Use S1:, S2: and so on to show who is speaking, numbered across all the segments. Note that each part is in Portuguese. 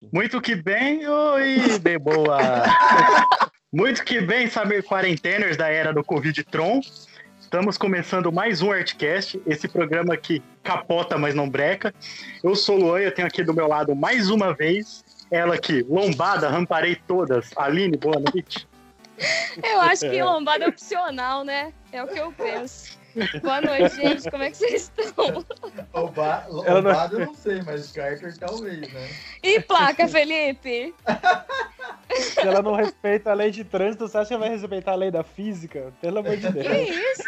S1: Muito que bem, oi, bem boa. Muito que bem, Samir Quarenteners da era do Covid Tron. Estamos começando mais um Artcast, esse programa que capota, mas não breca. Eu sou o Luan, eu tenho aqui do meu lado mais uma vez ela aqui, lombada, ramparei todas. Aline, boa noite.
S2: Eu acho que lombada é opcional, né? É o que eu penso. Boa noite, gente. Como é que vocês estão?
S3: Lombada eu não sei, mas Carter talvez, né?
S2: E placa, Felipe?
S4: Se ela não respeita a lei de trânsito, você acha que vai respeitar a lei da física? Pelo amor de Deus.
S2: Que isso?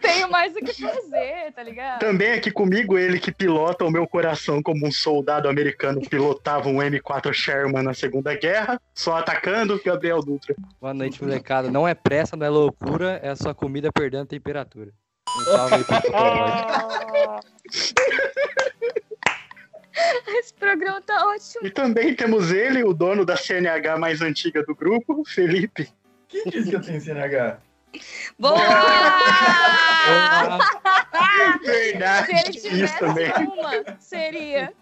S2: Tenho mais o que fazer, tá ligado?
S1: Também aqui comigo, ele que pilota o meu coração como um soldado americano pilotava um M4 Sherman na Segunda Guerra, só atacando Gabriel Dutra.
S5: Boa noite, molecada. Não é pressa, não é loucura, é a sua comida perdendo a temperatura. Um salve aí pro
S4: Ah,
S2: Esse programa tá ótimo.
S1: E também temos ele, o dono da CNH mais antiga do grupo, Felipe.
S3: Quem disse que eu tenho CNH?
S2: Boa!
S1: Verdade,
S2: Se ele
S1: isso
S2: tivesse
S1: também.
S2: uma, seria.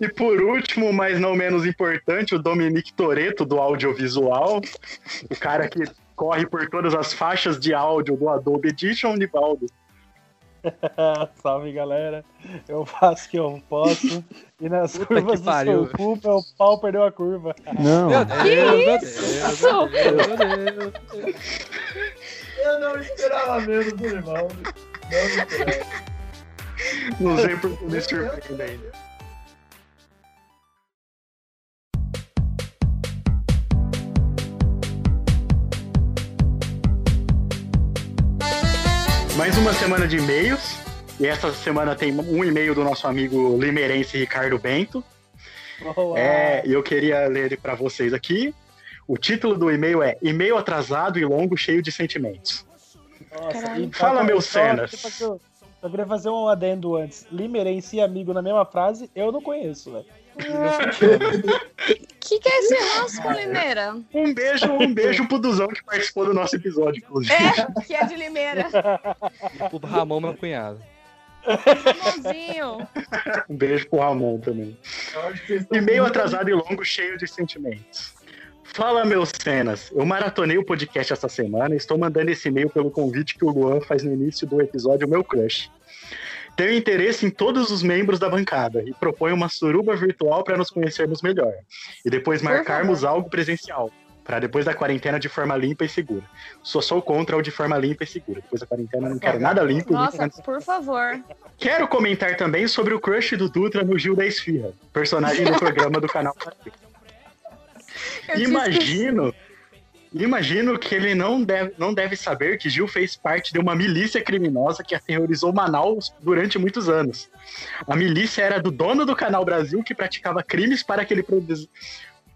S1: E por último, mas não menos importante, o Dominique Toreto do audiovisual, o cara que corre por todas as faixas de áudio do Adobe Edition, Nivaldo.
S4: Salve, galera. Eu faço o que eu posso. E nas
S5: Puta
S4: curvas
S5: que
S4: do
S5: pariu.
S4: seu cu, meu pau perdeu a curva.
S6: Não,
S5: Meu Deus,
S2: Que
S5: meu
S2: isso?
S5: Deus, meu Deus, meu Deus.
S3: Eu não esperava menos do Rivaldo. Não esperava.
S1: Não sei por que me surpreende ainda. Mais uma semana de e-mails. E essa semana tem um e-mail do nosso amigo limeirense Ricardo Bento.
S4: Olá.
S1: É, e eu queria ler ele para vocês aqui. O título do e-mail é E-mail atrasado e longo, cheio de sentimentos.
S4: Nossa, e
S1: Fala,
S4: só-
S1: meu
S4: só
S1: cenas.
S4: Eu queria fazer um adendo antes. Limeirense e amigo na mesma frase, eu não conheço, velho.
S2: Que, que é esse ranço com Limeira?
S1: Um beijo, um beijo pro Duzão que participou do nosso episódio, inclusive.
S2: É, que é de Limeira.
S5: O Ramon, meu cunhado.
S2: Irmãozinho.
S1: Um beijo pro Ramon também. E-mail
S3: muito-
S1: atrasado e longo, cheio de sentimentos. Fala, meus cenas. Eu maratonei o podcast essa semana e estou mandando esse e-mail pelo convite que o Luan faz no início do episódio Meu Crush. Tenho interesse em todos os membros da bancada e proponho uma suruba virtual para nos conhecermos melhor. E depois marcarmos algo presencial. Para depois da quarentena de forma limpa e segura. Só sou contra o de forma limpa e segura. Depois da quarentena não quero nada limpo. e
S2: Nossa, por favor.
S1: Quero comentar também sobre o crush do Dutra no Gil da Esfirra, personagem do programa do canal.
S2: Eu
S1: Imagino, imagino que ele não deve, não deve saber que Gil fez parte de uma milícia criminosa que aterrorizou Manaus durante muitos anos. A milícia era do dono do Canal Brasil que praticava crimes para que ele produz-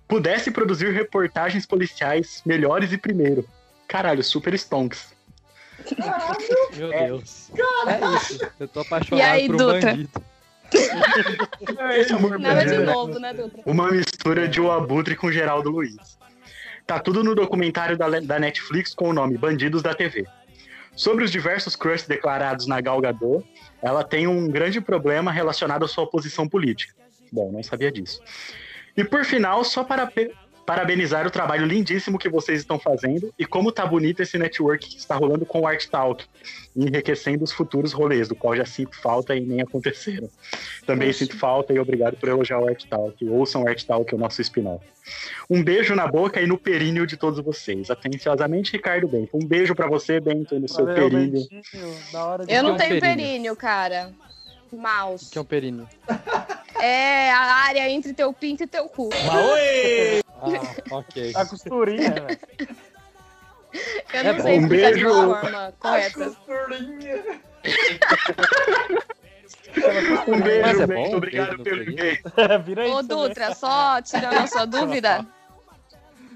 S1: pudesse produzir reportagens policiais melhores e primeiro. Caralho, super stonks.
S5: Meu
S1: É.
S5: Deus. É isso. Eu tô apaixonado
S2: E aí,
S5: por um
S2: Dutra?
S5: bandido.
S1: Esse amor
S2: Nada de
S1: brasileiro.
S2: novo, né, Dutra?
S1: Uma mistura de O Abutre com Geraldo Luiz. Tá tudo no documentário da, da Netflix com o nome Bandidos da TV. Sobre os diversos crushes declarados na Gal Gadot, ela tem um grande problema relacionado à sua posição política. Bom, não sabia disso. E por final, só para parabenizar o trabalho lindíssimo que vocês estão fazendo e como tá bonito esse network que está rolando com o Art Talk, enriquecendo os futuros rolês, do qual já sinto falta e nem aconteceram. Também
S2: Poxa.
S1: sinto falta e obrigado por elogiar o Art Talk. Ouçam o Art Talk, o nosso spin-off. Um beijo na boca e no períneo de todos vocês. Atenciosamente, Ricardo Bento. Um beijo pra você, Bento, no seu
S4: Valeu,
S1: períneo.
S4: Bentinho,
S2: Eu não tenho
S5: períneo?
S2: períneo, cara. Mouse.
S5: Que é um períneo.
S2: É a área entre teu pinto e teu cu.
S5: Ah, ok.
S4: A costurinha, velho.
S2: Eu não
S5: É
S2: sei
S1: bom. Um
S2: explicar de forma correta.
S3: Costurinha.
S1: Um beijo,
S5: Mas é bom,
S1: Obrigado
S5: beijo no
S1: pelo e-mail.
S4: Vira aí.
S2: Ô,
S4: ver.
S2: Dutra, só tirando a sua dúvida.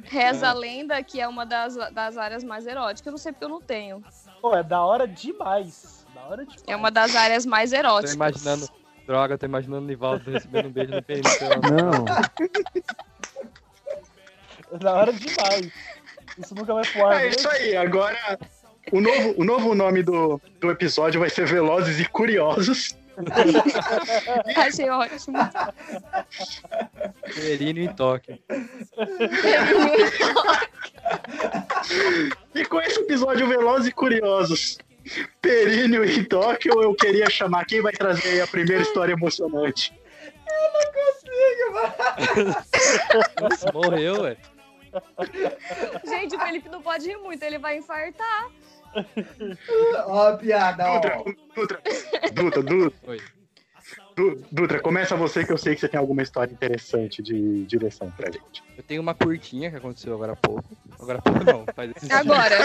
S2: Reza a lenda que é uma das, das áreas mais eróticas. Eu não sei porque eu não tenho.
S4: Pô, é da hora demais. Hora demais.
S2: É uma das áreas mais
S5: Tô
S2: eróticas.
S5: imaginando. Droga, tô imaginando o Nivaldo recebendo um beijo no períneo.
S6: não.
S4: Da hora demais. Isso nunca vai pro ar.
S1: É isso aí, agora o novo, o novo nome do, do episódio vai ser Velozes e Curiosos.
S2: Achei ótimo.
S5: Períneo em toque.
S1: E com esse episódio Velozes e Curiosos, Períneo em Tóquio, eu queria chamar quem vai trazer aí a primeira história emocionante.
S5: Nossa, morreu, velho.
S2: Gente, o Felipe não pode rir muito, ele vai infartar.
S3: Ó, a piada,
S1: Dutra,
S3: ó.
S1: Dutra, Dutra, Dutra,
S5: Oi.
S1: Du- Dutra, começa você que eu sei que você tem alguma história interessante de direção pra gente.
S5: Eu tenho uma curtinha que aconteceu agora há pouco. Agora há pouco não, faz esse
S2: Agora.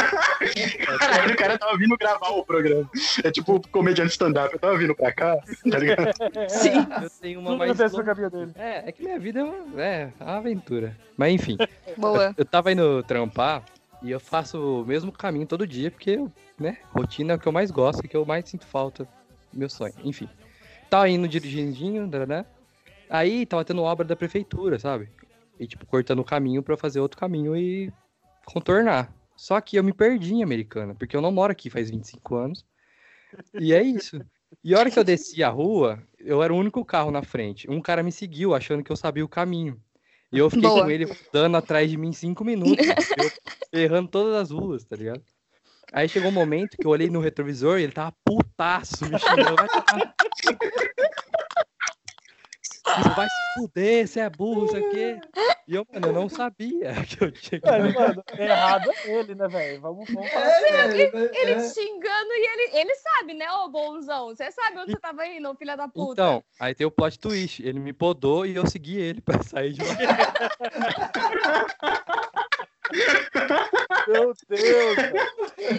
S1: Caralho, o cara tava vindo gravar o programa. É tipo comediante stand-up. Eu tava vindo pra cá, tá ligado?
S2: Sim.
S5: Eu tenho uma
S4: Tudo
S5: mais
S4: acontece dele.
S5: É, é que minha vida é uma, é uma aventura. Mas enfim,
S2: Boa.
S5: eu tava indo trampar e eu faço o mesmo caminho todo dia, porque, né, rotina é o que eu mais gosto, que eu mais sinto falta meu sonho. Enfim, tava indo dirigindo, né? aí tava tendo obra da prefeitura, sabe? E, tipo, cortando o caminho pra eu fazer outro caminho e contornar. Só que eu me perdi em Americana, porque eu não moro aqui faz 25 anos. E é isso. E a hora que eu desci a rua, eu era o único carro na frente. Um cara me seguiu, achando que eu sabia o caminho. E eu fiquei
S2: Boa.
S5: com ele dando atrás de mim cinco minutos, eu errando todas as ruas, tá ligado? Aí chegou um momento que eu olhei no retrovisor e ele tava putaço, me xingando. Vai vai se fuder, você é burro, isso aqui. E eu, mano, eu não sabia que eu tinha que.
S4: Mano, mano, errado é ele, né, velho? Vamos, vamos falar
S3: É,
S4: sério.
S3: velho,
S2: Ele
S3: é.
S2: te xingando e ele, ele sabe, né, ô bonzão? Você sabe onde você tava indo, filha da puta.
S5: Então, aí tem o plot twist. Ele me podou e eu segui ele pra sair de lá.
S4: Meu Deus, cara.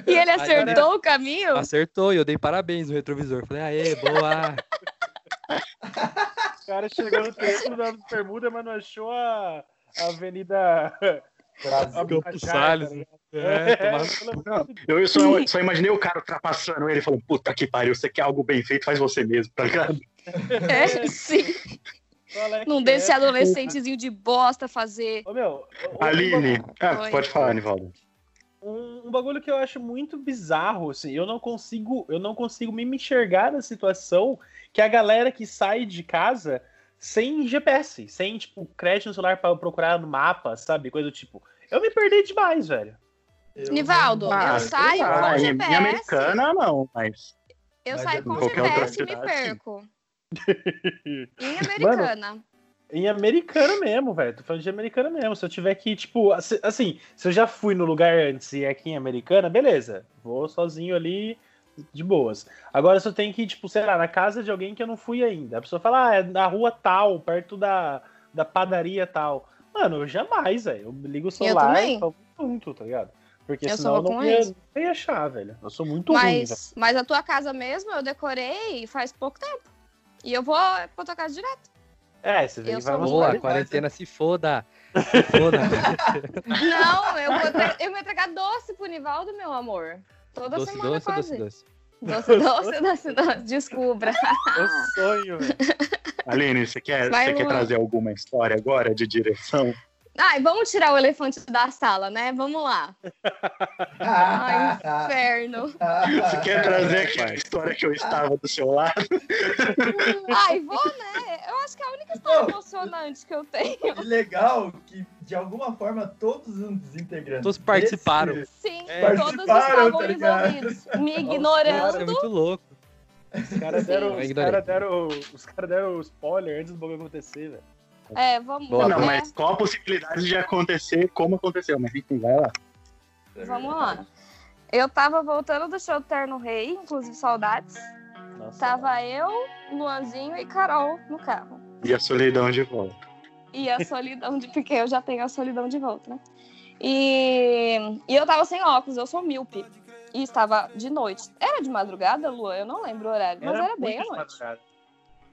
S2: E ele acertou o caminho?
S5: Acertou e eu dei parabéns no retrovisor. Falei, aê, boa.
S4: O cara chegou no triângulo da bermuda, mas não achou a, a avenida...
S3: Brasil.
S5: Campos Salles,
S4: tá?
S5: É, tomar-
S4: de
S1: Eu só, só imaginei o cara ultrapassando ele falando, puta que pariu, você quer algo bem feito, faz você mesmo, tá ligado?
S2: É, sim.
S4: É
S2: Não esse
S4: é?
S2: adolescentezinho de bosta fazer.
S4: Ô, meu,
S1: Aline, ah, pode falar, Nivaldo.
S4: Um, um bagulho que eu acho muito bizarro, assim, eu não consigo, eu não consigo me enxergar na situação que a galera que sai de casa sem GPS, sem, tipo, crédito no celular pra procurar no mapa, sabe? Coisa do tipo. Eu me perdi demais, velho.
S3: Eu
S2: Nivaldo, eu
S1: Ah,
S2: saio
S1: lá,
S2: com GPS.
S1: Em americana, não, mas.
S2: Eu
S3: Mas
S2: saio
S3: é
S2: com GPS e me
S1: sim.
S2: Em Americana.
S4: Em americana mesmo, velho. Tô falando de americana mesmo. Se eu tiver que, tipo, assi- assim, se eu já fui no lugar antes e é aqui em americana, beleza. Vou sozinho ali, de boas. Agora, se eu tenho que ir, tipo, sei lá, na casa de alguém que eu não fui ainda. A pessoa fala, ah, é na rua tal, perto da, da padaria tal. Mano, eu jamais, velho. Eu ligo o celular e falo junto, tá ligado? Porque
S2: Eu
S4: senão eu não ia, não ia achar, velho. Eu sou muito ruim, velho.
S2: Mas, mas a tua casa mesmo eu decorei faz pouco tempo. E eu vou pra tua casa direto.
S4: É, você vem e vai
S2: boa,
S5: quarentena se foda. Se foda.
S2: Não, eu vou, entre- eu vou entregar doce pro Nivaldo, meu amor. Toda
S5: doce,
S2: semana
S5: doce,
S2: quase.
S5: doce, doce.
S2: Doce, doce, doce, doce. Descubra.
S4: É um sonho, velho.
S1: Aline, você quer,
S2: Vai,
S1: você quer trazer alguma história agora de direção?
S2: Ai, vamos tirar o elefante da sala, né? Vamos lá. Ai, inferno.
S1: Você quer trazer aquela história que eu estava do seu lado?
S2: Ai, vou, né? Eu acho que é a única história emocionante que eu tenho.
S3: E legal que, de alguma forma, todos os integrantes.
S5: Todos participaram.
S3: desse-
S2: Sim,
S5: É.
S2: todos
S3: Participaram,
S2: estavam
S3: tá
S2: envolvidos. Me
S5: Nossa, isso é
S2: ignorando.
S5: muito louco.
S4: Os caras deram, os cara deram, os cara deram spoiler antes do bagulho acontecer, velho.
S2: É, vamos,
S5: Boa,
S1: não, mas qual a possibilidade de acontecer como aconteceu? Mas enfim, vai lá.
S2: vamos lá. Eu tava voltando do show do Terno Rei, inclusive saudades.
S4: Nossa,
S2: Tava eu, Luanzinho e Carol no carro.
S1: E a solidão de volta.
S2: E a solidão de. Porque eu já tenho a solidão de volta, né? E, e eu tava sem óculos, eu sou míope. E estava de noite. Era de madrugada, Lua? Eu não lembro o horário, mas era, bem
S4: muito
S2: à noite.
S4: madrugada.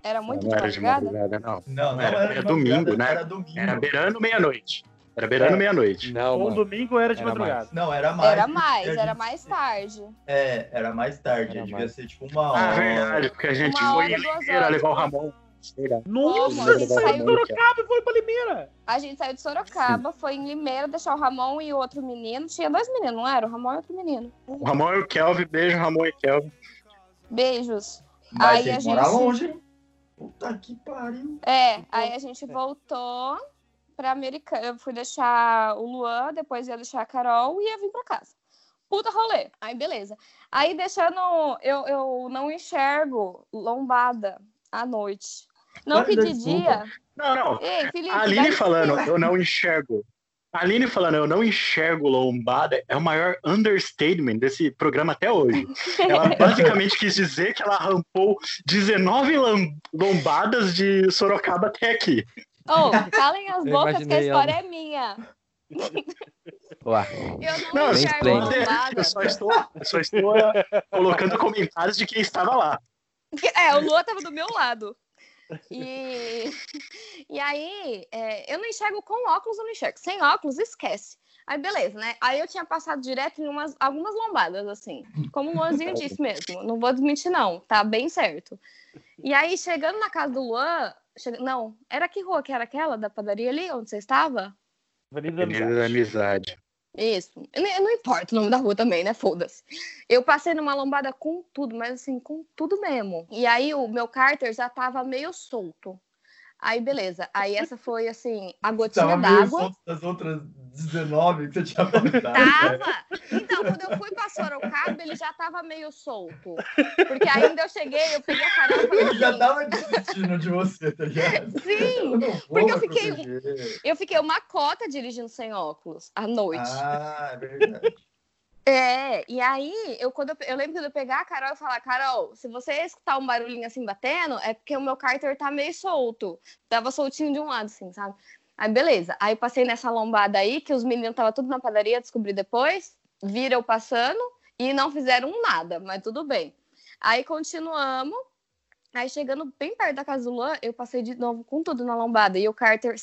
S2: Era muito
S1: não
S2: de
S1: era de
S2: madrugada?
S1: não.
S3: Não, não
S1: Era-
S3: era,
S1: era domingo, né?
S3: Era domingo.
S1: Era beirando meia-noite. Era beirando
S4: É.
S1: meia-noite.
S5: Não,
S4: Um
S5: mano.
S4: domingo era de
S5: Era
S4: madrugada.
S3: Não, era mais.
S2: Era mais, era
S3: gente-
S2: mais tarde.
S3: É, era mais tarde.
S5: Era
S3: devia
S5: mais.
S3: ser tipo uma
S1: Ah,
S3: hora.
S1: verdade, porque a gente
S2: Uma
S1: foi
S2: hora,
S1: em levar o Ramon.
S4: Nossa?
S2: A gente
S4: saiu de Sorocaba e foi pra Limeira.
S2: A gente saiu de Sorocaba, foi em Limeira deixar o Ramon e o outro menino. Tinha dois meninos, não era? O Ramon e outro menino.
S1: O Ramon e o Kelvin, beijo, Ramon e Kelvin.
S2: Beijos.
S3: Mas
S2: Aí a gente-
S3: longe? Puta que pariu.
S2: É, aí a gente voltou pra Americana. Eu fui deixar o Luan, depois ia deixar a Carol e ia vir pra casa. Puta rolê. Aí, beleza. Aí, deixando. Eu, eu não enxergo lombada à noite. Não
S3: Vai
S2: que de
S3: desculpa.
S2: dia.
S1: Não, não.
S2: Ei, Felipe.
S1: A Aline falando, eu não enxergo. A Aline falando, eu não enxergo lombada, é o maior understatement desse programa até hoje. Ela basicamente quis dizer que ela rampou 19 lam- lombadas de Sorocaba até aqui.
S2: Ô, calem as
S5: Eu
S2: bocas que a história é minha.
S5: Ué,
S2: Eu não,
S1: Não,
S2: enxergo lombada.
S1: eu só estou, eu só estou eh, colocando comentários de quem estava lá.
S2: É, o Lua tava do meu lado. E, e aí, é, eu não enxergo com óculos, eu não enxergo. Sem óculos, esquece. Aí, beleza, né? Aí eu tinha passado direto em umas, algumas lombadas, assim. Como o Luanzinho disse mesmo. Não vou desmentir, não. Tá bem certo. E aí, chegando na casa do Luan... Não, era que rua que era aquela da padaria ali, onde você estava?
S4: Avenida da
S1: Avenida
S4: Amizade.
S2: Isso. Não, não importa o nome da rua também, né? Foda-se. Eu passei numa lombada com tudo, mas assim, com tudo mesmo. E aí o meu cárter já tava meio solto. Aí, beleza. Aí essa foi, assim, a gotinha d'água.
S3: das outras 19 que você tinha falado.
S2: Tava! Então, quando eu fui pra Sorocaba, ele já tava meio solto. Porque ainda eu cheguei, eu peguei a carona e falei
S3: Ele já
S2: assim,
S3: tava desistindo de você, tá ligado?
S2: Sim!
S3: Eu
S2: porque eu fiquei-
S3: proteger.
S2: Eu fiquei uma cota dirigindo sem óculos à noite.
S3: Ah, é verdade.
S2: É, e aí, eu, quando eu, eu lembro quando eu pegar a Carol e falar, Carol, se você escutar um barulhinho assim batendo, é porque o meu cárter tá meio solto. Tava soltinho de um lado, assim, sabe? Aí, beleza. Aí, passei nessa lombada aí, que os meninos estavam tudo na padaria, descobri depois, viram eu passando e não fizeram nada, mas tudo bem. Aí, continuamos. Aí, chegando bem perto da casa do Luan, eu passei de novo com tudo na lombada. E o cárter,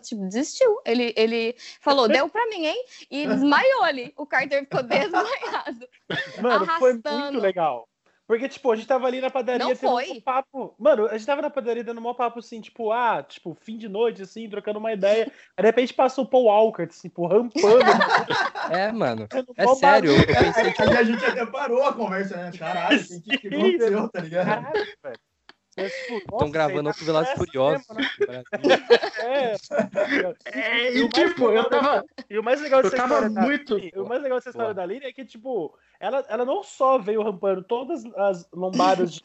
S2: tipo, desistiu. Ele, ele falou, deu pra mim, hein? E desmaiou ali. O cárter ficou desmaiado.
S4: Mano, foi muito
S2: arrastando.
S4: legal. Porque, tipo, a gente tava ali na padaria
S2: Não
S4: tendo
S2: foi.
S4: um papo. Mano, a gente tava na padaria dando um papo assim, tipo, ah, tipo, fim de noite, assim, trocando uma ideia. Aí de repente passou o Paul Walker, assim, tipo, rampando.
S5: é, mano. É sério, eu, eu
S3: É,
S5: pensei
S3: é, a gente até parou a conversa, né? Caralho, o que, que, que aconteceu, tá ligado?
S4: Caralho, velho. É,
S5: Estão gravando
S4: isso
S5: outro Velozes Furiosos.
S4: né? É.
S1: É,
S4: E
S1: e
S4: o mais
S1: tipo,
S4: legal
S1: eu tava.
S4: E o mais legal
S1: Eu
S4: dessa
S1: tava
S4: história da
S1: muito-
S4: Aline- o mais legal dessa história da Aline é que, tipo, ela, ela não só veio rampando todas as lombadas de,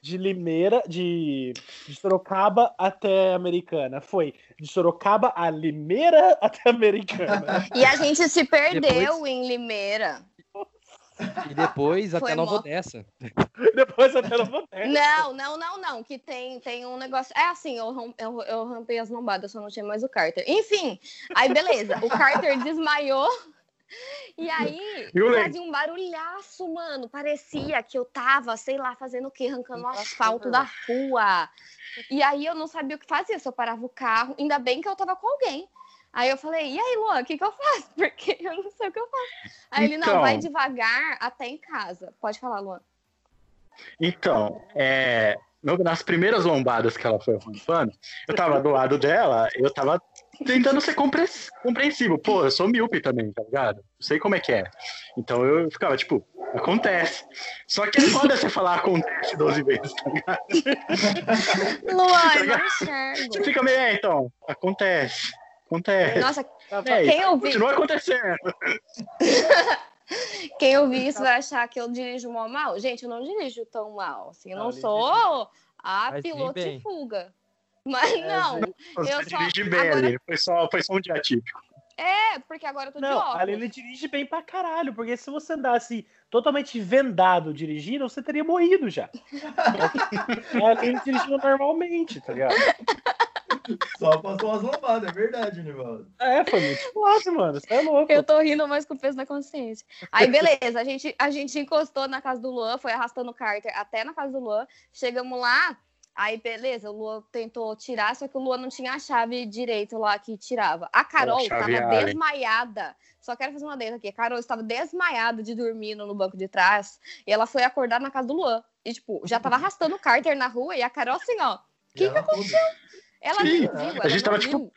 S4: de Limeira, de, de Sorocaba até Americana. Foi de Sorocaba a Limeira até Americana.
S2: E a gente se perdeu
S5: Depois-
S2: em Limeira.
S5: E depois até Nova Odessa.
S4: Depois até Nova Odessa.
S2: Não, não, não, não. Que tem, tem um negócio. É assim, eu, rom- eu, eu rampei as lombadas, só não tinha mais o Carter. Enfim, aí beleza. O Carter desmaiou. E aí,
S1: E
S2: fazia um barulhaço, mano. Parecia que eu tava, sei lá, fazendo o quê? Arrancando o asfalto da rua. E aí eu não sabia o que fazer, se eu parava o carro. Ainda bem que eu tava com alguém. Aí eu falei, e aí, Luan, o que, que eu faço? Porque eu não sei o que eu faço. Aí ele, não,
S1: Então.
S2: vai devagar até em casa. Pode falar, Luan.
S1: Então, é, nas primeiras lombadas que ela foi rampando, eu tava do lado dela, eu tava tentando ser compre- compreensível. Pô, eu sou míope também, tá ligado? Sei como é que é. Então eu ficava, tipo, acontece. Só que é foda você falar acontece 12 vezes, tá ligado?
S2: Luan, eu não enxergo.
S1: Você fica meio, é, então, acontece. Acontece.
S2: Nossa,
S1: É,
S2: quem ouvir,
S1: continua acontecendo.
S2: quem ouvir isso vai achar que eu dirijo mal mal. Gente, eu não dirijo tão mal. Assim, eu não
S4: Não, ele
S2: sou a
S5: Mas
S2: piloto de fuga. Mas não,
S1: Você
S2: Eu só-
S1: dirige bem
S2: agora-
S1: ali. Foi só, foi só um dia atípico.
S2: é, porque agora eu tô de
S4: Não, a
S2: óculos.
S4: Aline dirige bem pra caralho, porque se você andasse totalmente vendado dirigindo, você teria morrido já. a Aline dirigindo normalmente, tá ligado?
S3: Só passou umas lombadas, é verdade, Nivaldo.
S4: É, foi muito suave, mano. Você é louco.
S2: Eu tô rindo mais com o peso na consciência. Aí, beleza, a gente, a gente encostou na casa do Luan, foi arrastando o Carter até na casa do Luan. Chegamos lá, aí, beleza, o Luan tentou tirar, só que o Luan não tinha a chave direito lá que tirava. A Carol
S1: chave
S2: tava
S1: Allen.
S2: desmaiada. Só quero fazer uma dentro aqui. A Carol estava desmaiada de dormindo no banco de trás. E ela foi acordar na casa do Luan. E, tipo, já tava arrastando o Carter na rua. E a Carol, assim, ó. Que
S3: E ela
S2: Ela
S1: Sim,
S2: viu,
S1: a
S2: ela
S1: gente
S2: não
S1: tava,
S2: viu.
S1: tipo,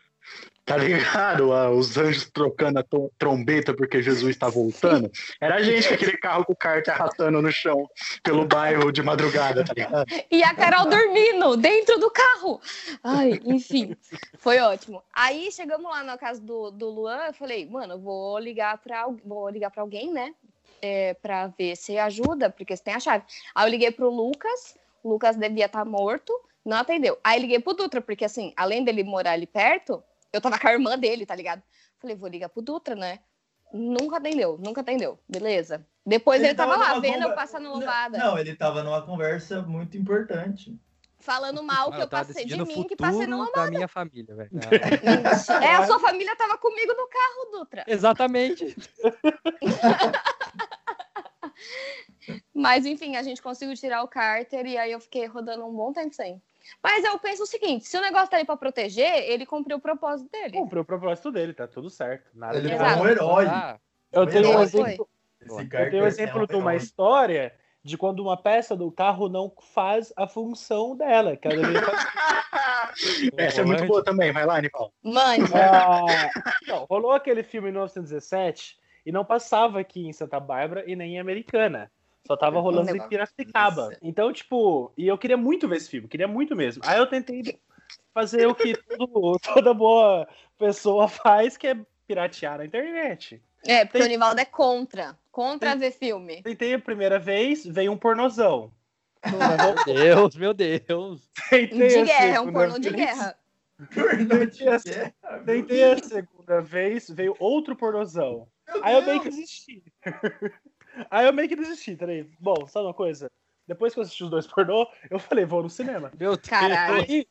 S1: Tá ligado? Ah, Os anjos trocando a trombeta porque Jesus tá voltando. Era a gente com aquele carro com o kart arrastando no chão pelo bairro de madrugada, tá ligado?
S2: E a Carol dormindo dentro do carro. Ai, enfim, foi ótimo. Aí chegamos lá na casa do, do Luan, eu falei, mano, eu vou ligar pra, vou ligar pra alguém, né? É, pra ver se ajuda, porque você tem a chave. Aí eu liguei pro Lucas, o Lucas devia estar morto, não atendeu. Aí liguei pro Dutra, porque assim, além dele morar ali perto, eu tava com a irmã dele, tá ligado? Falei, vou ligar pro Dutra, né? Nunca atendeu, nunca atendeu. Beleza. Depois ele, tava, lá,
S3: numa
S2: vendo eu
S3: conver-
S2: passando
S3: Não,
S2: lombada.
S3: Não, ele tava numa conversa muito importante.
S2: Falando mal que eu
S5: tava
S2: passei de mim, que passei no
S5: futuro da minha família, velho. Ah,
S2: É, a sua família tava comigo no carro, Dutra.
S5: exatamente.
S2: Mas enfim, a gente conseguiu tirar o cárter e aí eu fiquei rodando um bom tempo sem. Mas eu penso o seguinte: se o negócio tá aí pra proteger, ele cumpriu o propósito dele.
S4: Cumpriu o propósito dele, tá tudo certo. Nada
S3: Ele
S2: Exato.
S3: um herói.
S5: Ah,
S4: Eu tenho um exemplo, eu tenho um
S3: é
S4: exemplo
S3: um
S4: de uma
S3: herói.
S4: história de quando uma peça do carro não faz a função dela, que ela.
S1: Essa é muito boa também, vai lá, Nicole.
S2: Mãe,
S4: Ah, não, rolou aquele filme em 1917 e não passava aqui em Santa Bárbara e nem em Americana. Só tava rolando em Piracicaba. Então, tipo, e eu queria muito ver esse filme, queria muito mesmo. Aí eu tentei fazer o que todo- toda boa pessoa faz, que é piratear na internet.
S2: é, porque
S4: Tem-
S2: o Nivaldo é contra. Contra ver filme.
S4: Tentei a primeira vez, veio um pornozão.
S5: Meu Deus, meu Deus.
S4: Tentei
S2: De guerra, é um pornô de
S4: vez.
S2: guerra.
S3: Pornô de
S4: Tentei a-
S3: guerra,
S4: Tentei a segunda vez, veio outro pornozão.
S3: Meu
S4: Aí eu meio
S3: Deus.
S4: que desisti. Aí eu meio que desisti, tá ligado? Bom, sabe uma coisa? Depois que eu assisti os dois pornô, eu falei, vou no cinema.
S5: Meu.
S2: Caralho.
S4: Aí-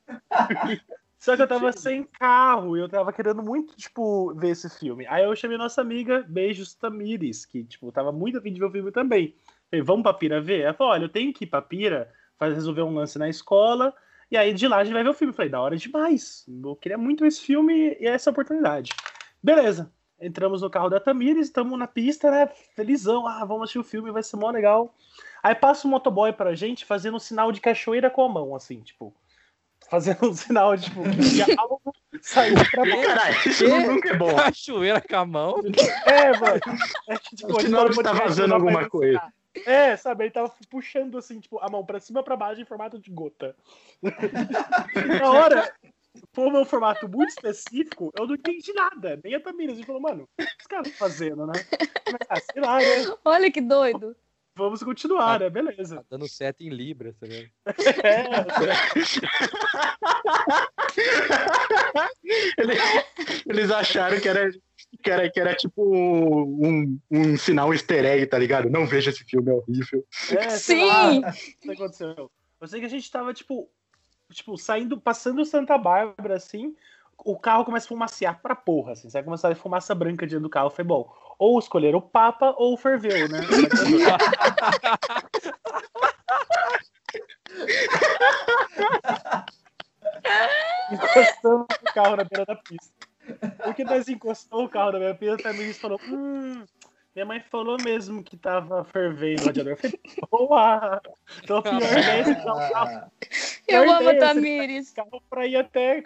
S4: Só que eu tava sem carro e eu tava querendo muito, tipo, ver esse filme. Aí eu chamei nossa amiga Beijos Tamires, que, tipo, tava muito afim de ver o filme também. Falei, vamos pra Pira ver? Ela falou, olha, eu tenho que ir pra Pira, resolver um lance na escola, e aí de lá a gente vai ver o filme. Eu falei, da hora demais. Eu queria muito esse filme e essa oportunidade. Beleza. Entramos no carro da Tamires, estamos na pista, né? Felizão. Ah, vamos assistir o filme, vai ser mó legal. Aí passa um motoboy pra gente fazendo um sinal de cachoeira com a mão, assim, tipo. Fazendo um sinal de, tipo, que algo saiu pra baixo.
S1: Caralho, isso
S5: Que?
S1: nunca é bom.
S5: Cachoeira com a mão.
S4: É, mano. É que, tipo,
S1: O
S4: ele
S1: sinal
S4: tava
S1: de que tá vazando alguma coisa.
S4: identificar. É, sabe? Ele tava puxando assim, tipo, a mão pra cima pra baixo em formato de gota. Na hora, foi um formato muito específico, eu não entendi nada. Nem a Tamires. A gente falou, mano, o que os caras estão fazendo, né? Mas, ah, sei lá, né?
S2: Olha que doido.
S4: Vamos continuar, né? Beleza.
S5: Tá dando seta em Libra, tá vendo?
S4: É,
S1: Eles, eles acharam que era, que era, que era tipo um, um sinal easter egg, tá ligado? Não veja esse filme, é horrível.
S4: é, sei lá.
S2: Sim!
S4: O que aconteceu? Eu sei que a gente tava, tipo, tipo, saindo, passando Santa Bárbara, assim, o carro começa a fumacear pra porra, assim, sai começar a fumaça branca dentro do carro. Falei, bom, ou escolher o Papa ou ferveu, né? Encostamos o carro na beira da pista. Porque nós encostou o carro na beira da pista, a Tamires falou, hum, minha mãe falou mesmo que tava fervendo o radiador. Eu falei, boa! Então a pior ideia é
S2: Eu amo a
S4: ideia, você
S2: Tamires.
S4: carro pra ir até,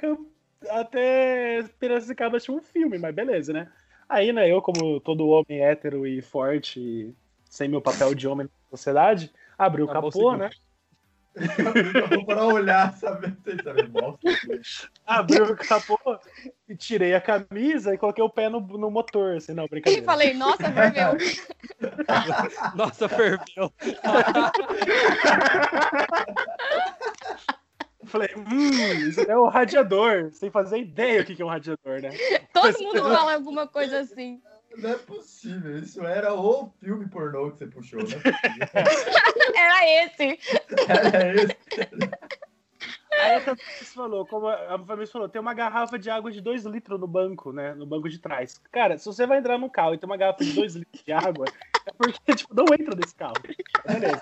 S4: até Piracicaba assistir um filme, mas beleza, né? Aí, né, eu como todo homem hétero e forte, e sem meu papel de homem na sociedade, abri o
S5: Acabou
S4: capô, né?
S3: vou pra olhar, sabe? Vocês sabem, bosta.
S4: Abri o capô e tirei a camisa e coloquei o pé no, no motor, assim, não,
S2: E
S4: brincadeira.
S2: falei, nossa, ferveu.
S5: Nossa, ferveu.
S4: Falei, hum, isso é o radiador, sem fazer ideia o que que é um radiador, né?
S2: Todo mundo fala alguma coisa assim.
S3: Não é possível. Isso era o filme pornô que você puxou, né?
S2: Era esse.
S3: Era esse.
S4: Aí a Tamires falou, como a Tamires falou, tem uma garrafa de água de 2 litros no banco, né? No banco de trás. Cara, se você vai entrar no carro e tem uma garrafa de 2 litros de água, é porque, tipo, não entra nesse carro. Beleza.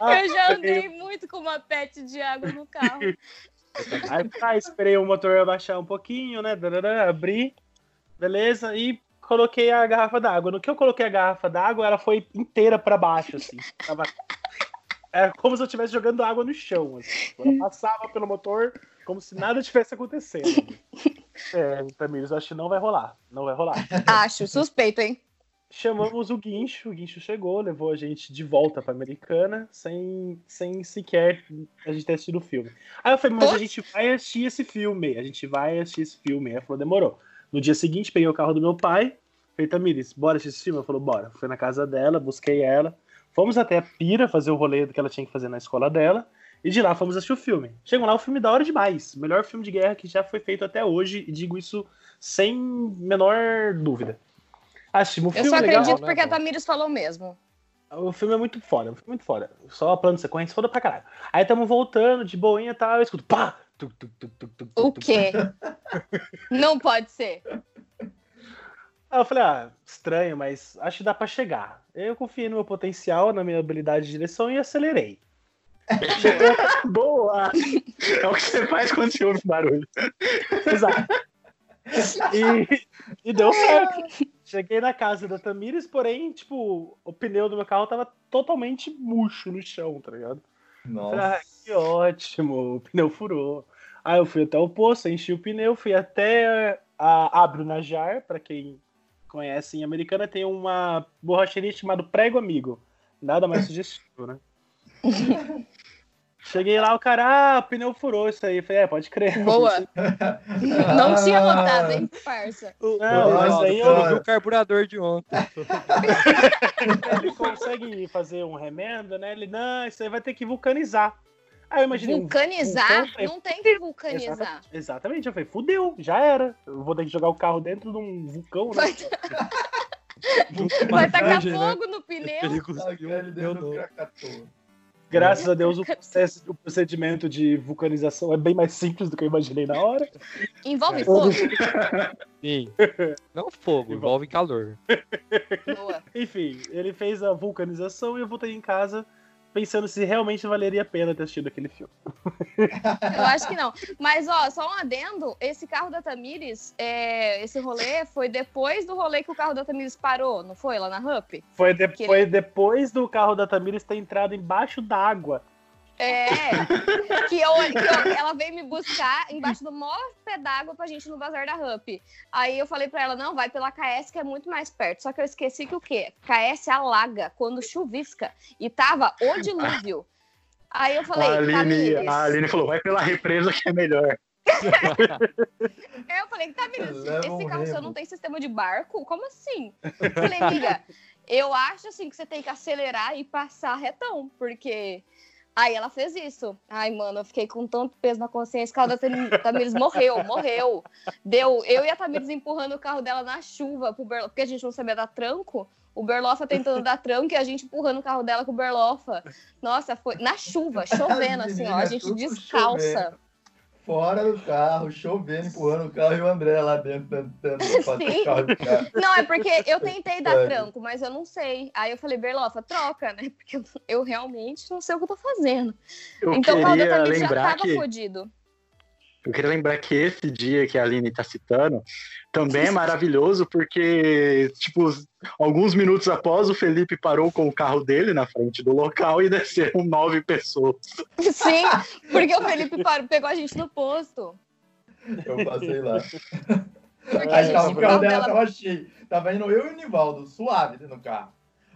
S4: Ah,
S2: Eu já andei muito com uma pet de água no carro.
S4: Aí tá, esperei o motor abaixar um pouquinho, né? Abri, beleza, e coloquei a garrafa d'água. No que eu coloquei a garrafa d'água, ela foi inteira pra baixo, assim. Tava... Era como se eu estivesse jogando água no chão. Assim. Ela passava pelo motor, como se nada tivesse acontecendo. É, Tamires, eu acho que não vai rolar. Não vai rolar.
S2: Acho, suspeito, hein?
S4: Chamamos o Guincho, o Guincho chegou, levou a gente de volta pra Americana, sem, sem sequer a gente ter assistido o filme. Aí eu falei, mas a gente vai assistir esse filme, a gente vai assistir esse filme. Aí ela falou, demorou. No dia seguinte, peguei o carro do meu pai, falei, Tamires, bora assistir esse filme? Ela falou, bora. Fui na casa dela, busquei ela, fomos até a Pira fazer o rolê que ela tinha que fazer na escola dela, e de lá fomos assistir o filme. Chegam lá, o filme da hora demais. Melhor filme de guerra que já foi feito até hoje, e digo isso sem menor dúvida. Assistimos o
S2: Eu
S4: filme,
S2: só
S4: legal.
S2: acredito
S5: né,
S2: porque a
S5: mano?
S2: Tamires falou mesmo.
S4: O filme é muito foda, o filme é muito foda. Só plano de sequência, foda pra caralho. Aí tamo voltando, de boinha e tal, eu escuto pá! Tuc, tuc, tuc,
S2: O quê? Não pode ser.
S4: Aí eu falei, ah, estranho, mas acho que dá pra chegar. Eu confiei no meu potencial, na minha habilidade de direção e acelerei.
S1: Boa! É o que você faz quando você ouve barulho.
S4: Exato. E, e deu certo. Cheguei na casa da Tamires, porém, tipo, o pneu do meu carro tava totalmente murcho no chão, tá ligado? Falei, ah,
S3: Nossa.
S4: que ótimo, o pneu furou. Aí eu fui até o posto, enchi o pneu, fui até a Abro Najar, pra quem conhece em Americana, tem uma borracheria chamada Prego Amigo. Nada mais sugestivo, né? Cheguei lá, o cara, ah, o pneu furou isso aí. Falei, é, pode crer.
S2: Boa. Não tinha notado, hein, parça.
S4: Não, mas aí
S5: Eu vi o carburador de ontem.
S4: ele consegue fazer um remendo, né? Ele, não, isso aí vai ter que vulcanizar. Aí eu imaginei um
S2: Vulcanizar?
S4: vulcão,
S2: Não tem que vulcanizar.
S4: Exatamente, exatamente, eu falei, fudeu, já era. Eu vou ter que jogar o carro dentro de um vulcão, né?
S2: Vai, tacar
S5: Virgem, né?
S2: fogo no pneu.
S5: Perigoso.
S3: Tá
S5: Deu
S3: ele
S4: Graças a Deus, o, processo- o procedimento de vulcanização é bem mais simples do que eu imaginei na hora.
S2: Envolve fogo?
S5: Sim. Não fogo, envolve calor.
S2: Boa.
S4: Enfim, ele fez a vulcanização e eu voltei em casa pensando se realmente valeria a pena ter assistido aquele filme.
S2: Eu acho que não. Mas, ó, só um adendo: esse carro da Tamires, é, esse rolê foi depois do rolê que o carro da Tamires parou, não foi? Lá na Hup?
S4: Foi, de-
S2: Que ele-
S4: foi depois do carro da Tamires ter entrado embaixo d'água.
S2: É. Que, eu, que eu- ela veio me buscar embaixo do maior pé d'água pra gente ir no bazar da Hup. Aí eu falei pra ela: não, vai pela KS que é muito mais perto. Só que eu esqueci que o quê? KS alaga quando chuvisca. E tava o dilúvio. Aí eu falei,
S1: a, Aline,
S2: Tamires.
S1: a Aline falou, vai pela represa que é melhor.
S2: Eu falei, Tamires,
S3: Leva
S2: esse carro seu não tem sistema de barco? Como assim? Eu falei, amiga, eu acho assim que você tem que acelerar e passar retão, porque. Aí ela fez isso. Ai, mano, eu fiquei com tanto peso na consciência. O carro da Tam- Tamires morreu, morreu. Deu eu e a Tamires empurrando o carro dela na chuva, pro Berlo... porque a gente não sabia dar tranco. O Berlofa tentando dar tranco e a gente empurrando o carro dela com o Berlofa. Nossa, foi na chuva, chovendo,
S3: As
S2: assim, ó. A gente descalça.
S3: Fora do carro, chovendo, empurrando o carro e o André lá dentro tentando fazer
S2: Sim.
S3: o carro do carro.
S2: Não, é porque eu tentei dar
S3: É.
S2: tranco, mas eu não sei. Aí eu falei, Berlofa, troca, né? Porque eu, realmente não sei o que eu tô fazendo.
S1: Eu
S2: então o carro da
S1: queria
S2: Tamires já tava
S1: que
S2: fodido.
S1: Eu queria lembrar que esse dia que a Aline tá citando também é maravilhoso porque tipo alguns minutos após o Felipe parou com o carro dele na frente do local e desceram nove pessoas.
S2: Sim, porque o Felipe parou, pegou a gente no posto.
S3: Eu passei lá.
S2: Porque
S3: Aí tava,
S2: o carro
S3: dela tava cheio. Tava indo eu e o Nivaldo, suave no carro.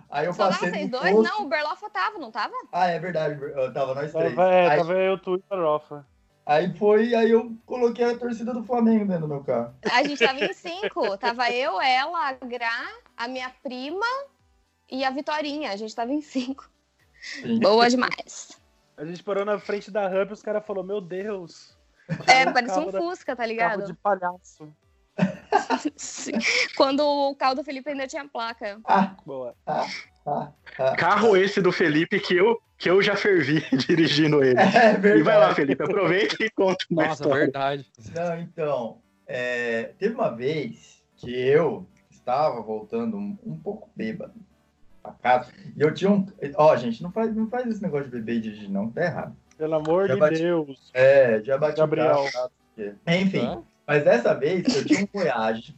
S3: Aí eu
S2: Só tava
S3: passei
S2: vocês dois?
S3: posto.
S2: Não, o Berlofa tava, não tava?
S3: Ah, é verdade. eu Tava nós três.
S4: Tava, é,
S3: aí,
S4: tava eu, tu e o Farofa.
S3: Aí foi, aí eu coloquei a torcida do Flamengo dentro do meu carro.
S2: A gente tava em cinco. Tava eu, ela, a Gra, a minha prima e a Vitorinha. A gente tava em cinco.
S3: Sim.
S2: Boa demais.
S4: A gente parou na frente da rampa e os caras falaram, meu Deus.
S2: É, parecia um
S4: Carro da-
S2: Fusca, tá
S4: Carro
S2: ligado?
S4: de palhaço.
S2: Sim. Quando o carro do Felipe ainda tinha placa.
S3: Ah,
S4: Boa.
S3: ah, ah.
S1: Carro esse do Felipe que eu que eu já fervi dirigindo ele.
S3: É verdade.
S1: E vai lá, Felipe, aproveita e conta uma
S5: Nossa,
S1: história.
S5: verdade.
S3: Não, então, é, teve uma vez que eu estava voltando um, um pouco bêbado pra casa. E eu tinha um. Ó, gente, não faz, não faz esse negócio de beber e dirigir, não, tá errado.
S4: Pelo amor
S3: Já
S4: de
S3: bati-
S4: Deus.
S3: É, já bati
S4: Gabriel.
S3: o carro. Enfim,
S5: Hã?
S3: mas dessa vez eu tinha um Voyage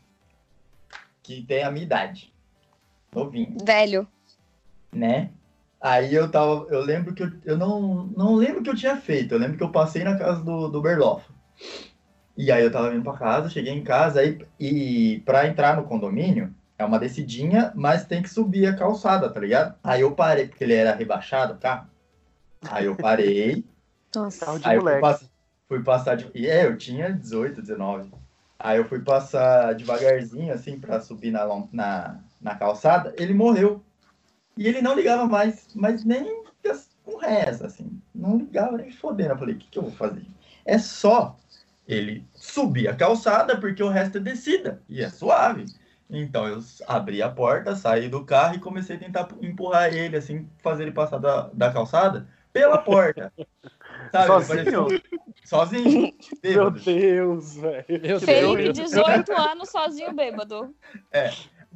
S3: que tem a minha idade. Novinho,
S2: Velho.
S3: né? Aí eu tava. Eu lembro que eu, eu não, não lembro o que eu tinha feito. Eu lembro que eu passei na casa do, do Berloff. E aí eu tava vindo pra casa, cheguei em casa aí, e pra entrar no condomínio, é uma descidinha, mas tem que subir a calçada, tá ligado? Aí eu parei, porque ele era rebaixado, tá? Aí eu parei,
S2: Nossa.
S3: Aí eu fui, pass- fui passar de. e É, eu tinha 18, 19. Aí eu fui passar devagarzinho, assim, pra subir na, na, na calçada, ele morreu. E ele não ligava mais, mas nem com reza, assim. Não ligava nem fodendo. Eu falei, o que, que eu vou fazer? É só ele subir a calçada, porque o resto é descida. E é suave. Então eu abri a porta, saí do carro e comecei a tentar empurrar ele, assim, fazer ele passar da, da calçada pela porta. Sabe? Ele
S4: Sozinho?
S3: parecia Sozinho.
S4: Meu
S3: bêbado.
S4: Deus, velho.
S5: Meu
S2: Felipe,
S5: Deus.
S2: 18 anos, sozinho bêbado.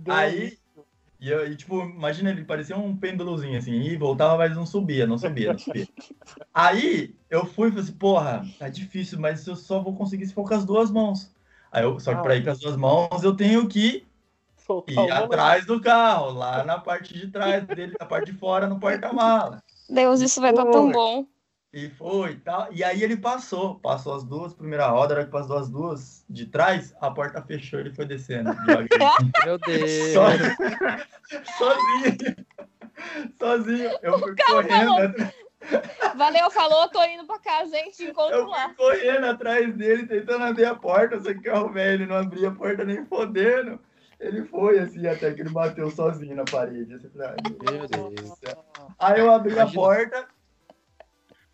S3: Aí, e eu, e, tipo, imagina, ele parecia um pêndulozinho, assim, e voltava, mas não subia, não subia, não subia. Aí, eu fui e falei assim, porra, tá difícil, mas eu só vou conseguir se for com as duas mãos. Aí, eu, só que pra ir com as duas mãos, eu tenho que
S4: Soltar
S3: ir atrás do carro, lá na parte de trás dele, na parte de fora, no porta-mala.
S2: Deus, isso vai dar tão bom.
S3: E foi e tal. E aí ele passou, passou as duas, primeira roda, era que passou as duas de trás, a porta fechou e ele foi descendo.
S5: Meu Deus.
S3: Só- sozinho. Sozinho. Eu fui correndo,
S2: Valeu, falou, tô indo pra casa, gente. Encontro
S3: eu
S2: lá.
S3: fui correndo atrás dele, tentando abrir a porta, só que o carro velho ele não abria a porta nem fodendo. Ele foi assim, até que ele bateu sozinho na parede. Assim, eu falei, "Ai,
S5: Meu Deus.
S3: do céu." Aí eu abri a porta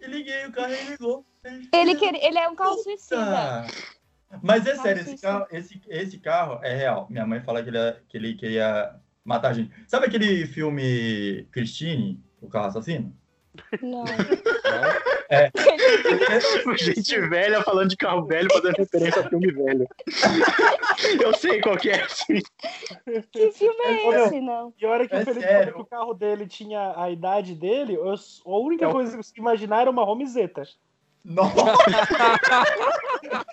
S3: e liguei o carro e ligou.
S2: Ele, quer... ele é um carro suicida.
S3: Puta. Mas é
S2: Nossa,
S3: sério, esse carro, esse, esse carro é real. Minha mãe fala que ele, é- que ele queria matar a gente. Sabe aquele filme Christine, o carro assassino?
S2: Não.
S1: Gente velha falando de carro velho, fazendo referência a filme velho. Eu sei qual que é. sim.
S2: Que filme é
S4: meu,
S2: esse, não?
S4: E a hora que
S3: É
S4: o Felipe
S3: sério.
S4: falou que o carro dele tinha a idade dele, eu- a única
S3: É
S4: coisa que eu consegui imaginar era uma homezeta.
S3: Nossa!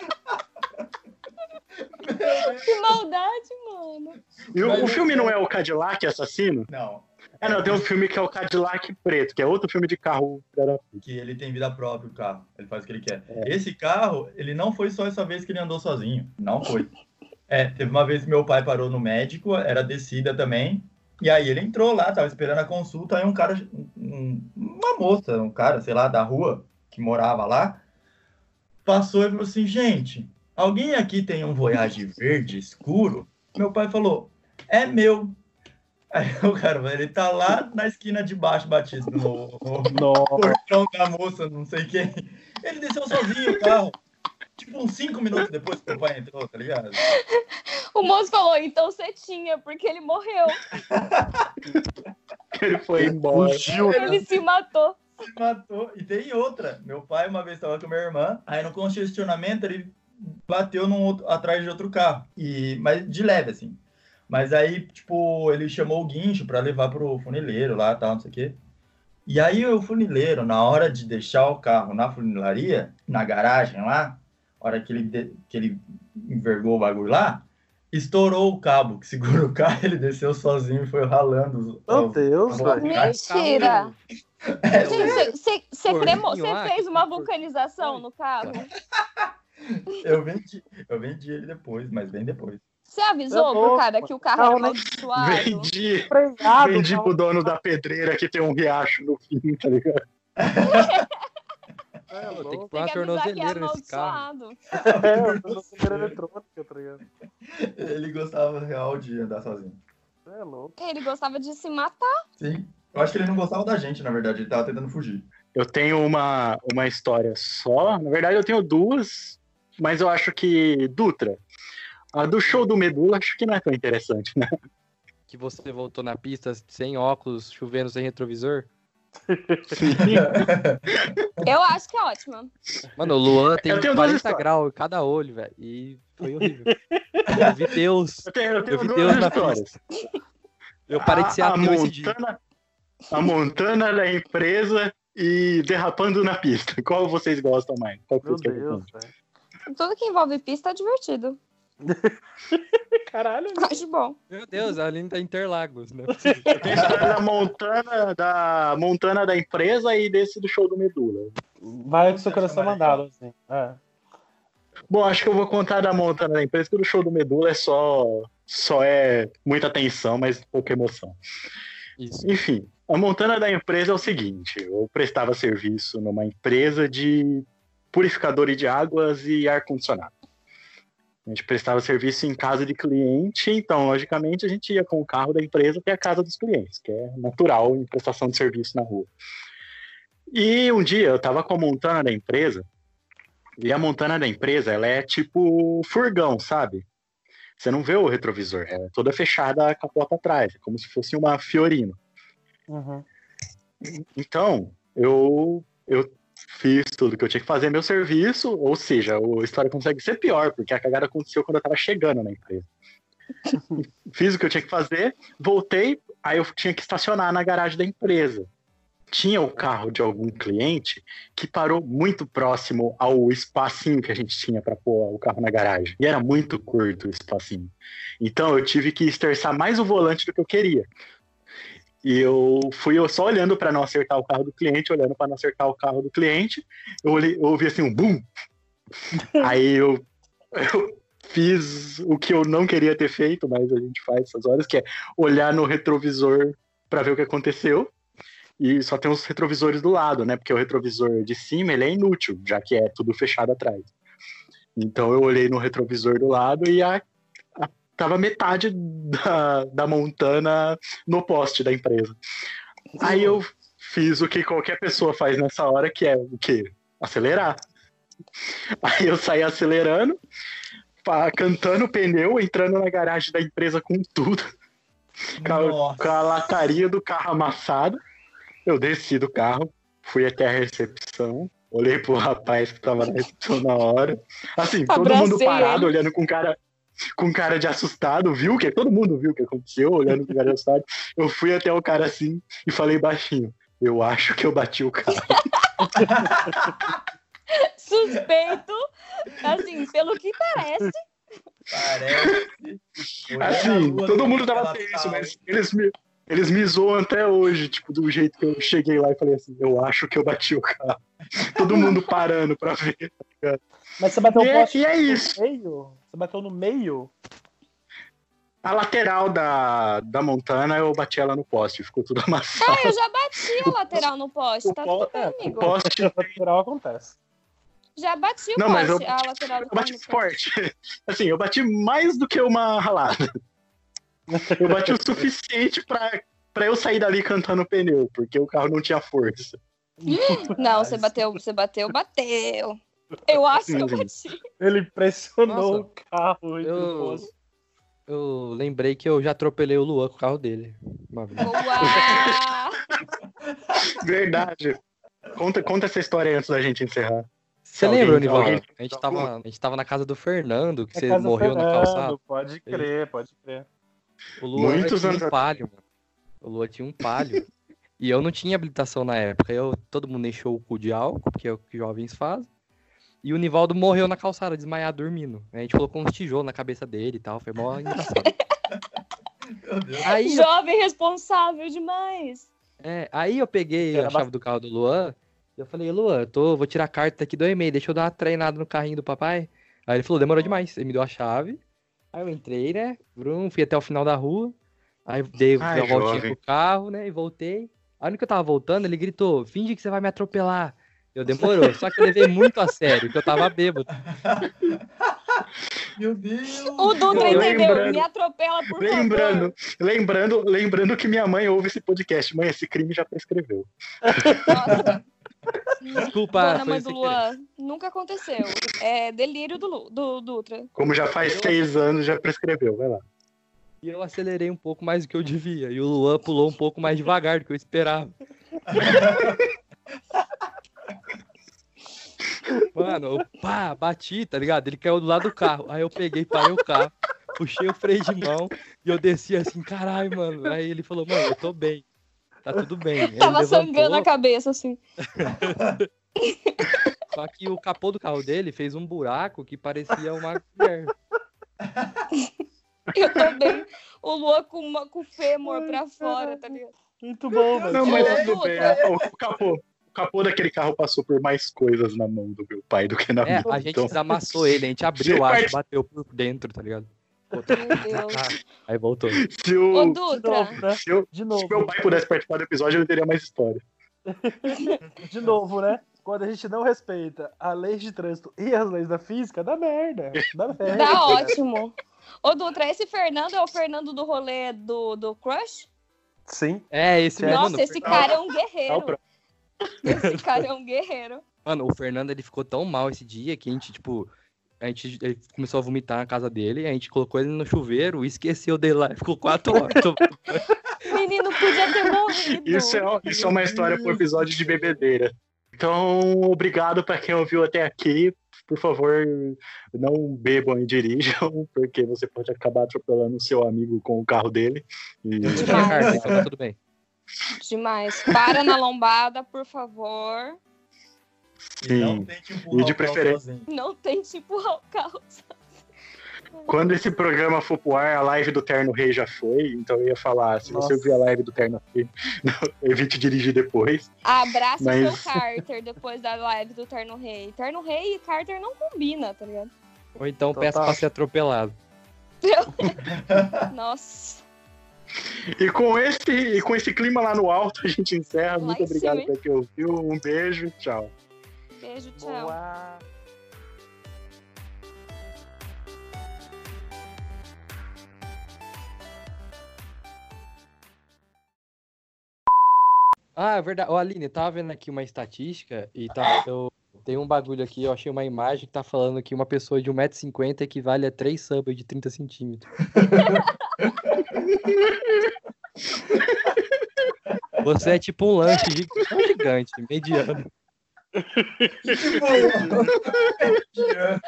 S2: Que maldade, mano.
S1: E o, o
S3: é
S1: filme não é o Cadillac assassino?
S3: Não.
S1: Ah, não, tem um filme que é o Cadillac preto, que é outro filme de carro.
S3: Que ele tem vida própria, o carro. Ele faz o que ele quer.
S1: É.
S3: Esse carro, ele não foi só essa vez que ele andou sozinho. Não foi. É, teve uma vez que meu pai parou no médico, era descida também. E aí ele entrou lá, tava esperando a consulta, aí um cara, um- uma moça, um cara, sei lá, da rua, que morava lá, passou e falou assim, gente, alguém aqui tem um Voyage verde escuro? Meu pai falou, é meu. Aí o cara, ele tá lá na esquina de baixo, Batista, no, no portão da moça, não sei quem. Ele desceu sozinho o carro. Tipo, uns cinco minutos depois que o pai entrou, tá ligado?
S2: O moço falou, então você tinha, porque ele morreu.
S1: Ele foi embora.
S4: Fugiu.
S2: Ele se matou.
S3: Se matou. E tem outra. Meu pai uma vez estava com minha irmã, aí no congestionamento ele bateu num outro, atrás de outro carro. E, mas de leve, assim. Mas aí, tipo, ele chamou o guincho para levar pro funileiro lá, tal, não sei o quê. E aí o funileiro, na hora de deixar o carro na funilaria, na garagem lá, hora que ele, de- que ele envergou o bagulho lá, estourou o cabo que segura o carro, ele desceu sozinho e foi ralando.
S4: Meu
S3: os-
S4: Deus,
S3: os-
S4: velho.
S2: Mentira.
S3: É,
S2: Gente, você- cremou- fez uma vulcanização no carro?
S3: Eu vendi, eu vendi ele depois, mas bem depois.
S2: Você avisou
S4: Tá
S2: pro
S4: bom,
S2: cara que o carro era
S4: nem-
S2: amaldiçoado?
S1: Vendi, vendi pro dono da pedreira que tem um riacho no fim, tá ligado?
S4: É,
S5: tem que pôr uma
S2: é
S5: tornozeleira nesse carro.
S4: É, eu tô super eletrônica, tá ligado?
S3: Ele gostava real de andar sozinho.
S4: É louco.
S2: Ele gostava de se matar.
S3: Sim. Eu acho que ele não gostava da gente, na verdade. Ele tava tentando fugir.
S1: Eu tenho uma, uma história só. Na verdade, eu tenho duas, mas eu acho que Dutra. A do show do Medula, acho que não é tão interessante, né?
S5: Que você voltou na pista sem óculos, chovendo sem retrovisor.
S2: Eu acho que é ótima.
S5: Mano, o Luan tem
S1: Eu tenho duas
S5: 40
S1: histórias.
S5: graus em cada olho, velho. E foi horrível. Eu vi Deus.
S1: Eu tenho, eu tenho
S5: Eu vi
S1: duas
S5: Deus na
S1: histórias.
S5: Eu parei de ser
S1: a, a
S5: ateu esse dia.
S1: Montana, a Montana da empresa e derrapando na pista. Qual vocês gostam mais? Qual
S4: Meu Deus, velho.
S2: Tudo que envolve pista é divertido.
S4: Caralho.
S2: Acho bom.
S5: Meu Deus, a Aline tá em Interlagos, né?
S1: Tem a história da Montana, da Montana da empresa e desse do show do Medula.
S4: Vai com seu coração mandado, assim. É.
S1: Bom, acho que eu vou contar da montana da empresa, porque o show do Medula é só, só é muita tensão, mas pouca emoção.
S5: Isso.
S1: Enfim, a montana da empresa é o seguinte: eu prestava serviço numa empresa de purificador de águas e ar-condicionado. A gente prestava serviço em casa de cliente, então, logicamente, a gente ia com o carro da empresa até a casa dos clientes, que é natural em prestação de serviço na rua. E um dia eu estava com a montana da empresa, e a montana da empresa, ela é tipo furgão, sabe? Você não vê o retrovisor, é toda fechada a capota atrás, é como se fosse uma Fiorino.
S4: Uhum.
S1: Então, eu, eu fiz tudo que eu tinha que fazer, meu serviço, ou seja, a história consegue ser pior, porque a cagada aconteceu quando eu tava chegando na empresa. fiz o que eu tinha que fazer, voltei, aí eu tinha que estacionar na garagem da empresa. Tinha o carro de algum cliente que parou muito próximo ao espacinho que a gente tinha para pôr o carro na garagem. E era muito curto o espacinho. Então eu tive que esterçar mais o volante do que eu queria. E eu fui só olhando para não acertar o carro do cliente, olhando para não acertar o carro do cliente. Eu, olhei, eu ouvi assim um boom. Aí eu, eu fiz o que eu não queria ter feito, mas a gente faz essas horas, que é olhar no retrovisor para ver o que aconteceu. E só tem os retrovisores do lado, né? Porque o retrovisor de cima ele é inútil, já que é tudo fechado atrás. Então eu olhei no retrovisor do lado e a, tava metade da, da montana no poste da empresa. Aí eu fiz o que qualquer pessoa faz nessa hora, que é o quê? Acelerar. Aí eu saí acelerando, pá, cantando pneu, entrando na garagem da empresa com tudo. Com a, com a lataria do carro amassada. Eu desci do carro, fui até a recepção, olhei pro rapaz que tava na recepção na hora. Assim, todo
S2: Abracei
S1: mundo parado,
S2: ele.
S1: olhando com cara com cara de assustado, viu que todo mundo viu o que aconteceu, olhando com cara de assustado. Eu fui até o cara assim e falei baixinho: "Eu acho que eu bati o carro".
S2: Suspeito, assim, pelo que parece.
S3: Parece.
S1: Assim, todo mundo tava tenso, mas eles me eles me zoam até hoje, tipo, do jeito que eu cheguei lá e falei assim, eu acho que eu bati o carro. Todo mundo parando pra ver.
S4: Mas você bateu
S1: E
S4: o
S1: é-
S4: poste
S1: e é
S4: no
S1: isso.
S4: meio? Você bateu no meio?
S1: A lateral da, da Montana, eu bati ela no poste, ficou tudo amassado.
S2: Ah, eu já bati a lateral no poste, tá tudo bem,
S4: é,
S1: O
S2: amigo.
S1: poste,
S4: Lateral acontece.
S2: Já bati o
S1: Não, mas
S2: poste,
S1: eu-
S2: a lateral do
S1: eu bati
S2: no
S1: forte. Assim, eu bati mais do que uma ralada. Eu bati o suficiente pra, pra eu sair dali cantando pneu, porque o carro não tinha força.
S2: Não, você bateu, você bateu, bateu. Eu acho que eu bati.
S4: Ele pressionou
S5: Nossa.
S4: o carro.
S5: Eu, eu lembrei que eu já atropelei o Luan com o carro dele. Uma vez.
S2: Boa!
S1: Verdade. Conta, conta essa história antes da gente encerrar.
S5: Você
S1: Alguém-
S5: lembra, Nivaldo?
S1: alguém-
S5: A gente, tava, a gente tava na casa do Fernando, que
S4: É
S5: você morreu na
S4: Fernando,
S5: calçada.
S4: Pode crer, pode crer.
S5: O Luan
S1: Muitos
S5: tinha
S1: anos
S5: um palio, mano. O Luan tinha um palio. e eu não tinha habilitação na época. Eu, todo mundo encheu o cu de álcool, porque é o que jovens fazem. E o Nivaldo morreu na calçada, desmaiado, dormindo. A gente colocou uns tijolos na cabeça dele e tal. Foi mó engraçado. Aí, eu-
S2: Jovem responsável demais.
S5: é, aí eu peguei
S4: Era
S5: a chave do carro do Luan. E eu falei, Luan, eu tô, vou tirar a carta daqui do e-mail. Deixa eu dar uma treinada no carrinho do papai. Aí ele falou, demorou demais. Ele me deu a chave. Aí eu entrei, né? Brum, fui até o final da rua. Aí dei
S1: Ai,
S5: uma voltinha pro carro, né? E voltei. A hora que eu tava voltando, ele gritou: finge que você vai me atropelar. Eu demorou. Só que eu levei muito a sério, que eu tava bêbado.
S3: Meu Deus.
S2: O Dutra entendeu. Me atropela, por
S1: Lembrando, lembrando, lembrando que minha mãe ouve esse podcast. Mãe, esse crime já prescreveu.
S2: favor. Nossa,
S5: Desculpa,
S2: Dona mãe do Luan, nunca aconteceu. É delírio do, do Dutra.
S1: Como já faz seis anos, já prescreveu. Vai lá.
S5: E eu acelerei um pouco mais do que eu devia. E o Luan pulou um pouco mais devagar do que eu esperava. Mano, eu pá, bati, tá ligado? Ele caiu do lado do carro. Aí eu peguei, parei o carro, puxei o freio de mão e eu desci assim, caralho, mano. Aí ele falou, mano, eu tô bem. Tá tudo bem. Ele
S2: Tava
S5: levantou,
S2: sangrando a cabeça, assim.
S5: Só que o capô do carro dele fez um buraco que parecia uma mulher.
S2: Eu tô bem. O Luan com, uma, com o fêmur pra fora, tá ligado?
S4: Muito bom, mano.
S1: Não, mas tudo bem. O, o capô. O capô daquele carro passou por mais coisas na mão do meu pai do que na
S5: É,
S1: minha.
S5: a gente
S1: então,
S5: desamassou ele, a gente abriu o ar e bateu por dentro, tá ligado?
S2: Deus.
S5: Aí voltou.
S1: se,
S2: Ô,
S1: o,
S4: De
S2: Dutra.
S4: novo, né?
S1: se, eu-
S4: De
S1: se
S4: novo.
S1: meu pai pudesse participar do episódio, eu não teria mais história.
S4: De novo, né? Quando a gente não respeita a lei de trânsito e as leis da física, dá merda. Dá merda.
S2: Tá ótimo. Ô, Dutra, esse Fernando é o Fernando do rolê do, do Crush?
S4: Sim.
S5: É, esse.
S2: Nossa,
S5: mano,
S2: esse cara é um guerreiro. Esse cara é um guerreiro.
S5: Mano, o Fernando ele ficou tão mal esse dia que a gente, tipo, a gente ele começou a vomitar na casa dele, a gente colocou ele no chuveiro e esqueceu dele lá. Ficou quatro horas.
S2: Menino podia ter morrido.
S1: Isso é, isso é uma história pro episódio de bebedeira. Então, obrigado para quem ouviu até aqui. Por favor, não bebam e dirijam, porque você pode acabar atropelando o seu amigo com o carro dele. E-
S5: então tá tudo bem.
S2: Demais. Para na lombada, por favor.
S3: E não
S1: Sim. E de preferência-.
S2: Não tente empurrar o carro.
S1: Quando esse programa for pro ar, a live do Terno Rei já foi, então eu ia falar, se você
S4: Nossa.
S1: ouvir a live do Terno Rei, evite dirigir depois.
S2: Abraça
S1: Mas-
S2: o seu Carter depois da live do Terno Rei. Terno Rei e Carter não combina, tá ligado?
S5: Ou então
S4: Total.
S5: peça pra ser atropelado.
S2: Nossa.
S1: E com esse, e com esse clima lá no alto, a gente encerra.
S2: Lá
S1: Muito obrigado por quem ouviu. Um beijo e tchau.
S2: Beijo, tchau.
S4: Boa.
S5: Ah, é verdade. Ô, Aline, eu tava vendo aqui uma estatística e tá, eu, tem um bagulho aqui, eu achei uma imagem que tá falando que uma pessoa de 1,50m equivale a 3 subs de 30 centímetros. Você é tipo um lanche gigante, mediano.
S2: yeah.